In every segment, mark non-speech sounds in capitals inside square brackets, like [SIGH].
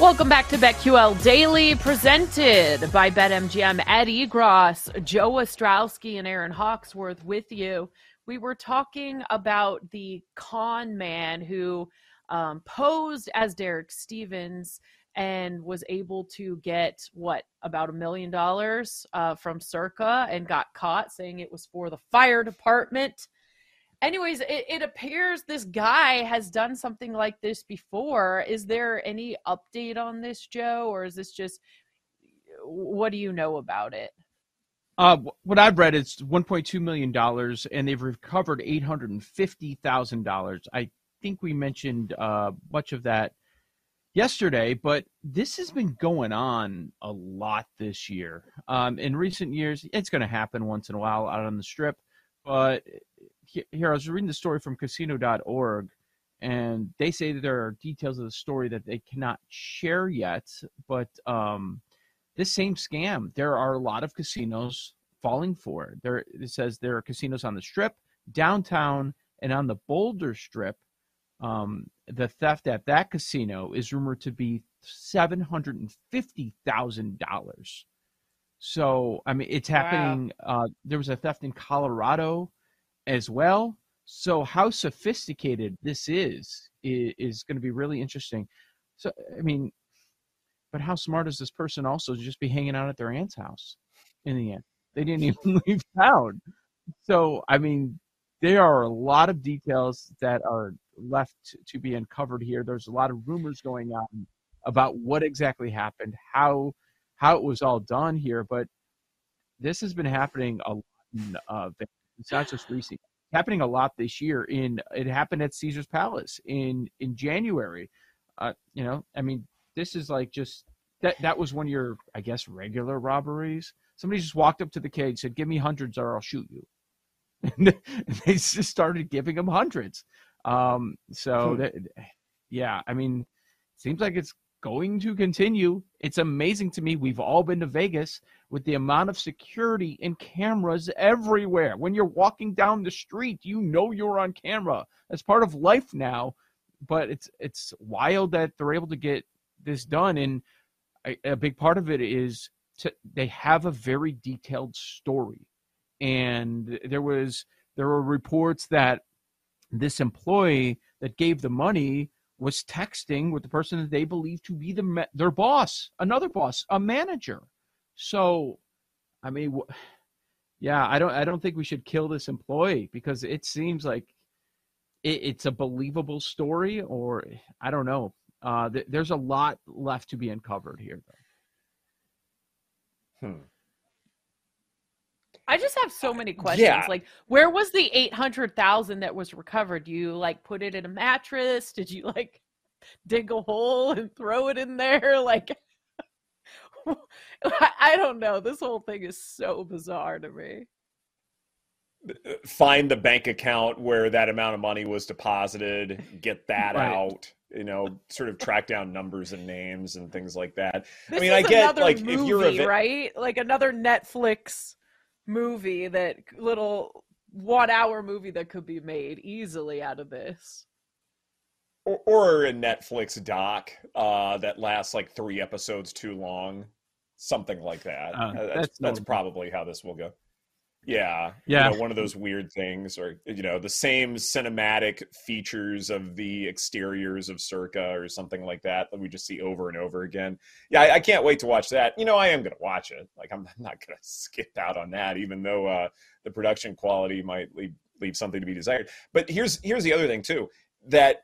Welcome back to BetQL Daily, presented by BetMGM. Ed Egros, Joe Ostrowski, and Erin Hawksworth with you. We were talking about the con man who um, posed as Derek Stevens and was able to get what about a million dollars uh, from Circa and got caught saying it was for the fire department anyways, it, it, appears this guy has done something like this before. Is there any update on this, Joe, or is this just what do you know about it? Uh, what I've read is 1.2 million dollars, and they've recovered 850 thousand dollars. I think we mentioned uh, much of that yesterday, but this has been going on a lot this year. Um, in recent years, it's going to happen once in a while out on the strip, but here I was reading the story from casino.org and they say that there are details of the story that they cannot share yet but um, this same scam there are a lot of casinos falling for it. There it says there are casinos on the strip downtown and on the boulder strip. Um, the theft at that casino is rumored to be $750000 so i mean it's happening wow. uh, there was a theft in colorado as well. So how sophisticated this is is, going to be really interesting. So I mean, but how smart is this person also to just be hanging out at their aunt's house in the end? They didn't [LAUGHS] even leave town. So I mean, there are a lot of details that are left to be uncovered here. There's a lot of rumors going on about what exactly happened, how how it was all done here, but this has been happening a lot in uh, it's not just recent. It's happening a lot this year. In it happened at Caesars Palace in in January. Uh, you know, I mean, this is like just that. That was one of your, I guess, regular robberies. Somebody just walked up to the cage, said, "Give me hundreds, or I'll shoot you." [LAUGHS] and they just started giving him hundreds. Um, so hmm. that, yeah, I mean, seems like it's going to continue. It's amazing to me. We've all been to Vegas with the amount of security and cameras everywhere. When you're walking down the street, you know you're on camera. That's part of life now. But it's it's wild that they're able to get this done, and a, a big part of it is to, they have a very detailed story. And there was there were reports that this employee that gave the money was texting with the person that they believe to be the their boss, another boss, a manager. So, I mean, yeah, I don't I don't think we should kill this employee because it seems like it, it's a believable story, or I don't know. Uh, th- there's a lot left to be uncovered here, though. Hmm. I just have so many questions. Yeah. Like, where was the eight hundred thousand that was recovered? You like put it in a mattress? Did you like dig a hole and throw it in there? [LAUGHS] Like, [LAUGHS] I don't know. This whole thing is so bizarre to me. Uh, find the bank account where that amount of money was deposited, get that right. out you know, sort of track down numbers and names and things like that. This I mean, I get like movie, if you're a right, like another Netflix movie that little one hour movie that could be made easily out of this. Or, or a netflix doc uh, that lasts like three episodes too long. Something like that. Uh, that's, that's, that's probably how this will go yeah, yeah. You know, one of those weird things, or you know, the same cinematic features of the exteriors of Circa or something like that that we just see over and over again. Yeah, I, I can't wait to watch that. You know, I am going to watch it. Like, I'm not going [LAUGHS] to skip out on that, even though uh, the production quality might leave leave something to be desired. But here's here's the other thing too that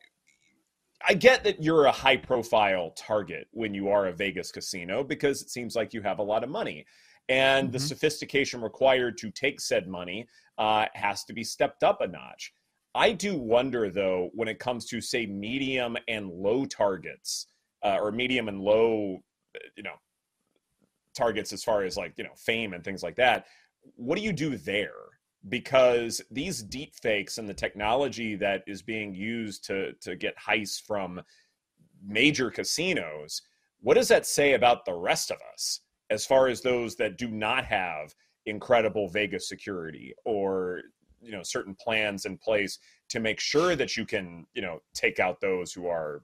I get that you're a high profile target when you are a Vegas casino because it seems like you have a lot of money. And mm-hmm. the sophistication required to take said money uh, has to be stepped up a notch. I do wonder, though, when it comes to say medium and low targets, uh, or medium and low, you know, targets as far as like you know fame and things like that. What do you do there? Because these deep fakes and the technology that is being used to to get heists from major casinos, what does that say about the rest of us as far as those that do not have incredible Vegas security or you know certain plans in place to make sure that you can you know take out those who are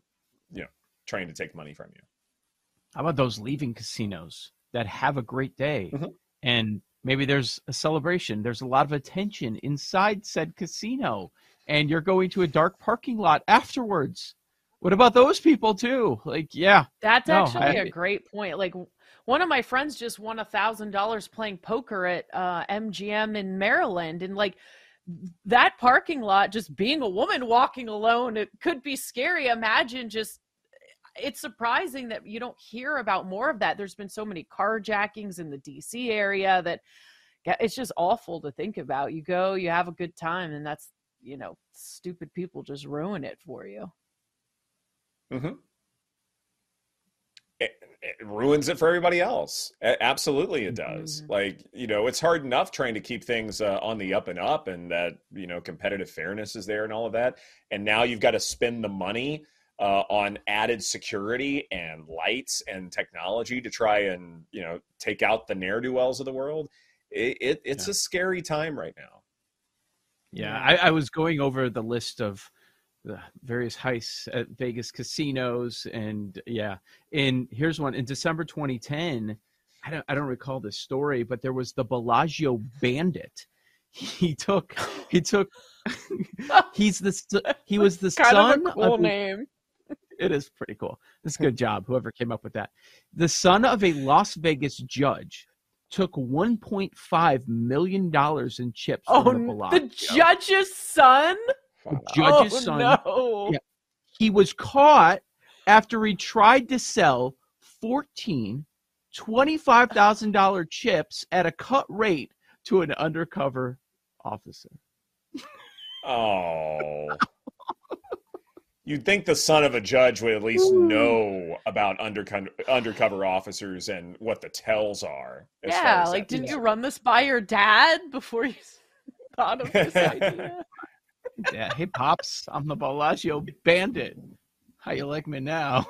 you know trying to take money from you. How about those leaving casinos that have a great day? Mm-hmm. and maybe there's a celebration. There's a lot of attention inside said casino and you're going to a dark parking lot afterwards. What about those people too? Like yeah. That's no, actually I, a great point. Like one of my friends just won a thousand dollars playing poker at uh, MGM in Maryland, and like that parking lot, just being a woman walking alone, it could be scary. Imagine just. It's surprising that you don't hear about more of that. There's been so many carjackings in the DC area that it's just awful to think about. You go, you have a good time, and that's you know, stupid people just ruin it for you. Mm-hmm it ruins it for everybody else. Absolutely, it does. Mm-hmm. Like you know, it's hard enough trying to keep things uh, on the up and up, and that you know, competitive fairness is there and all of that. And now you've got to spend the money uh, on added security and lights and technology to try and you know take out the ne'er do wells of the world. It, it it's yeah. a scary time right now. Yeah, I, I was going over the list of the various heists at Vegas casinos, and yeah. And here's one in December 2010. I don't I don't recall the story, but there was the Bellagio Bandit. He took he took [LAUGHS] he's the he was the kind son of a cool of, name. It is pretty cool. It's a hmm. good job, whoever came up with that. The son of a Las Vegas judge took 1.5 million dollars in chips oh, from the Bellagio. The judge's son? The judge's oh, son. No. Yeah, he was caught after he tried to sell 14 $25,000 chips at a cut rate to an undercover officer. Oh. You'd think the son of a judge would at least know about undercover undercover officers and what the tells are. Yeah, like didn't you run this by your dad before you [LAUGHS] thought of this [LAUGHS] idea? Yeah, hey pops, I'm the Bellagio Bandit. How you like me now?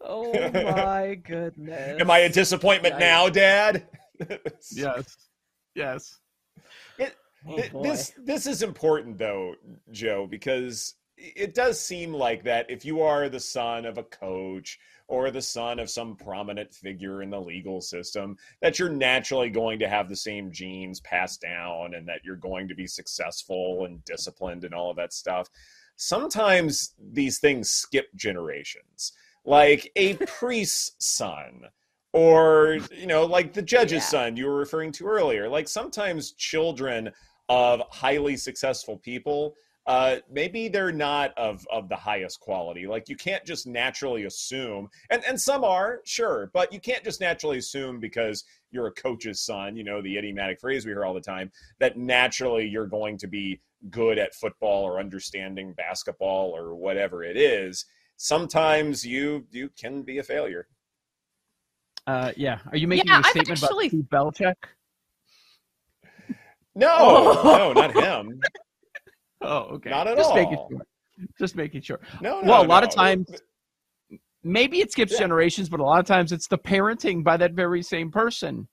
oh my goodness! Am I a disappointment now, Dad? [LAUGHS] yes, yes. It, oh, it, this this is important though, Joe, because it does seem like that if you are the son of a coach or the son of some prominent figure in the legal system, that you're naturally going to have the same genes passed down and that you're going to be successful and disciplined and all of that stuff. Sometimes these things skip generations, like a [LAUGHS] priest's son or you know like the judge's yeah. son you were referring to earlier like sometimes children of highly successful people uh, maybe they're not of of the highest quality. Like you can't just naturally assume, and and some are sure, but you can't just naturally assume because you're a coach's son. You know the idiomatic phrase we hear all the time that naturally you're going to be good at football or understanding basketball or whatever it is. Sometimes you you can be a failure. Uh, yeah. Are you making yeah, a statement actually... about Steve Belichick? No, oh. [LAUGHS] no, not him. Oh, okay. Not at Just all. Making sure. Just making sure. No, no Well, a no. lot of times, maybe it skips yeah. generations, but a lot of times it's the parenting by that very same person.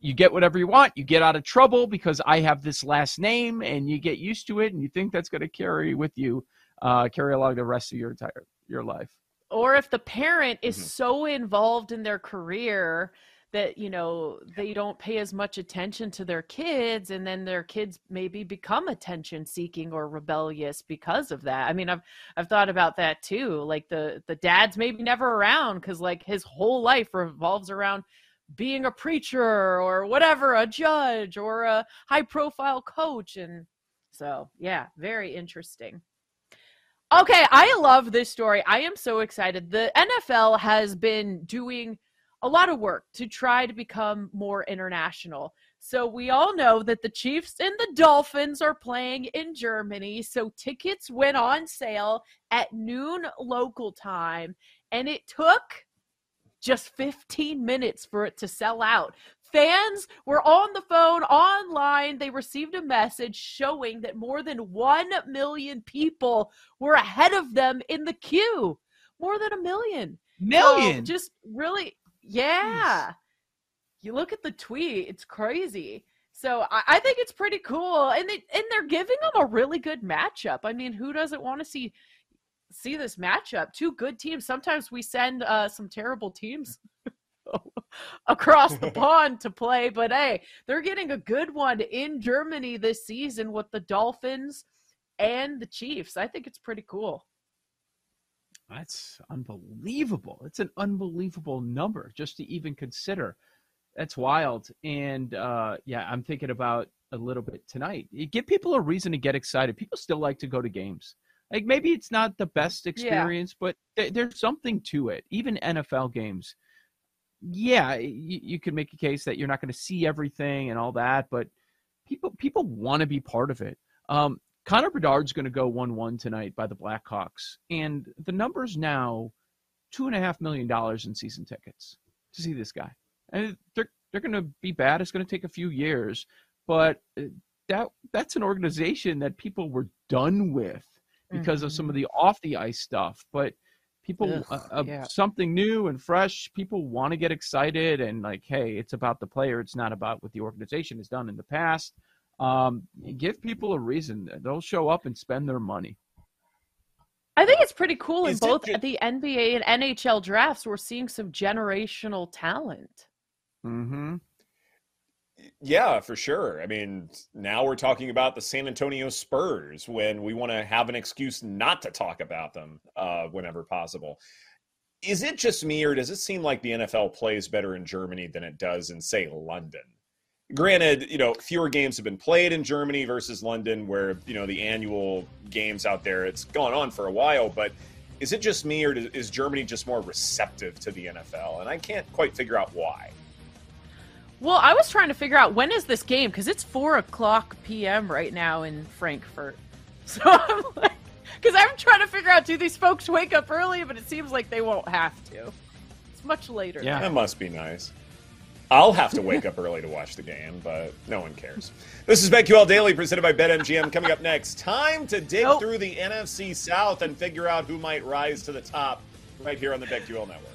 You get whatever you want. You get out of trouble because I have this last name, and you get used to it, and you think that's going to carry with you, uh, carry along the rest of your entire your life. Or if the parent is mm-hmm. so involved in their career that you know they don't pay as much attention to their kids and then their kids maybe become attention seeking or rebellious because of that. I mean i've i've thought about that too like the the dad's maybe never around cuz like his whole life revolves around being a preacher or whatever a judge or a high profile coach and so yeah very interesting. Okay i love this story. I am so excited. The nfl has been doing a lot of work to try to become more international. So we all know that the Chiefs and the Dolphins are playing in Germany. So tickets went on sale at noon local time, and it took just 15 minutes for it to sell out. Fans were on the phone, online. They received a message showing that more than 1 million people were ahead of them in the queue. More than a million. Million. So just really, yeah. You look at the tweet, it's crazy. So I, I think it's pretty cool, and they and they're giving them a really good matchup. I mean, who doesn't want to see see this matchup? Two good teams. Sometimes we send uh, some terrible teams [LAUGHS] across the [LAUGHS] pond to play, but hey, they're getting a good one in Germany this season with the Dolphins and the Chiefs. I think it's pretty cool. That's unbelievable. It's an unbelievable number just to even consider. That's wild. And uh, yeah, I'm thinking about a little bit tonight. You give people a reason to get excited. People still like to go to games. Like maybe it's not the best experience, yeah. but th- there's something to it. Even NFL games. Yeah, you, you can make a case that you're not going to see everything and all that, but people people want to be part of it. Um, Connor Bedard's going to go 1 1 tonight by the Blackhawks. And the number's now $2.5 million in season tickets to see this guy. And they're, they're going to be bad. It's going to take a few years. But uh, that that's an organization that people were done with because mm-hmm. of some of mm-hmm. the off the ice stuff. But people, Ugh, uh, uh, yeah. something new and fresh, people want to get excited. And like, hey, it's about the player, it's not about what the organization has done in the past. Um, give people a reason. They'll show up and spend their money. I think it's pretty cool in both just... the NBA and NHL drafts. We're seeing some generational talent. Hmm. Yeah, for sure. I mean, now we're talking about the San Antonio Spurs when we want to have an excuse not to talk about them uh, whenever possible. Is it just me, or does it seem like the NFL plays better in Germany than it does in, say, London? Granted, you know, fewer games have been played in Germany versus London, where you know the annual games out there. It's gone on for a while, but is it just me, or is Germany just more receptive to the NFL? And I can't quite figure out why. Well, I was trying to figure out when is this game because it's four o'clock p.m. right now in Frankfurt. [LAUGHS] So I'm like, because I'm trying to figure out do these folks wake up early, but it seems like they won't have to. It's much later. Yeah, that must be nice. I'll have to wake up early to watch the game, but no one cares. This is BetQL Daily presented by BetMGM. Coming up next, time to dig nope. through the NFC South and figure out who might rise to the top right here on the BetQL Network.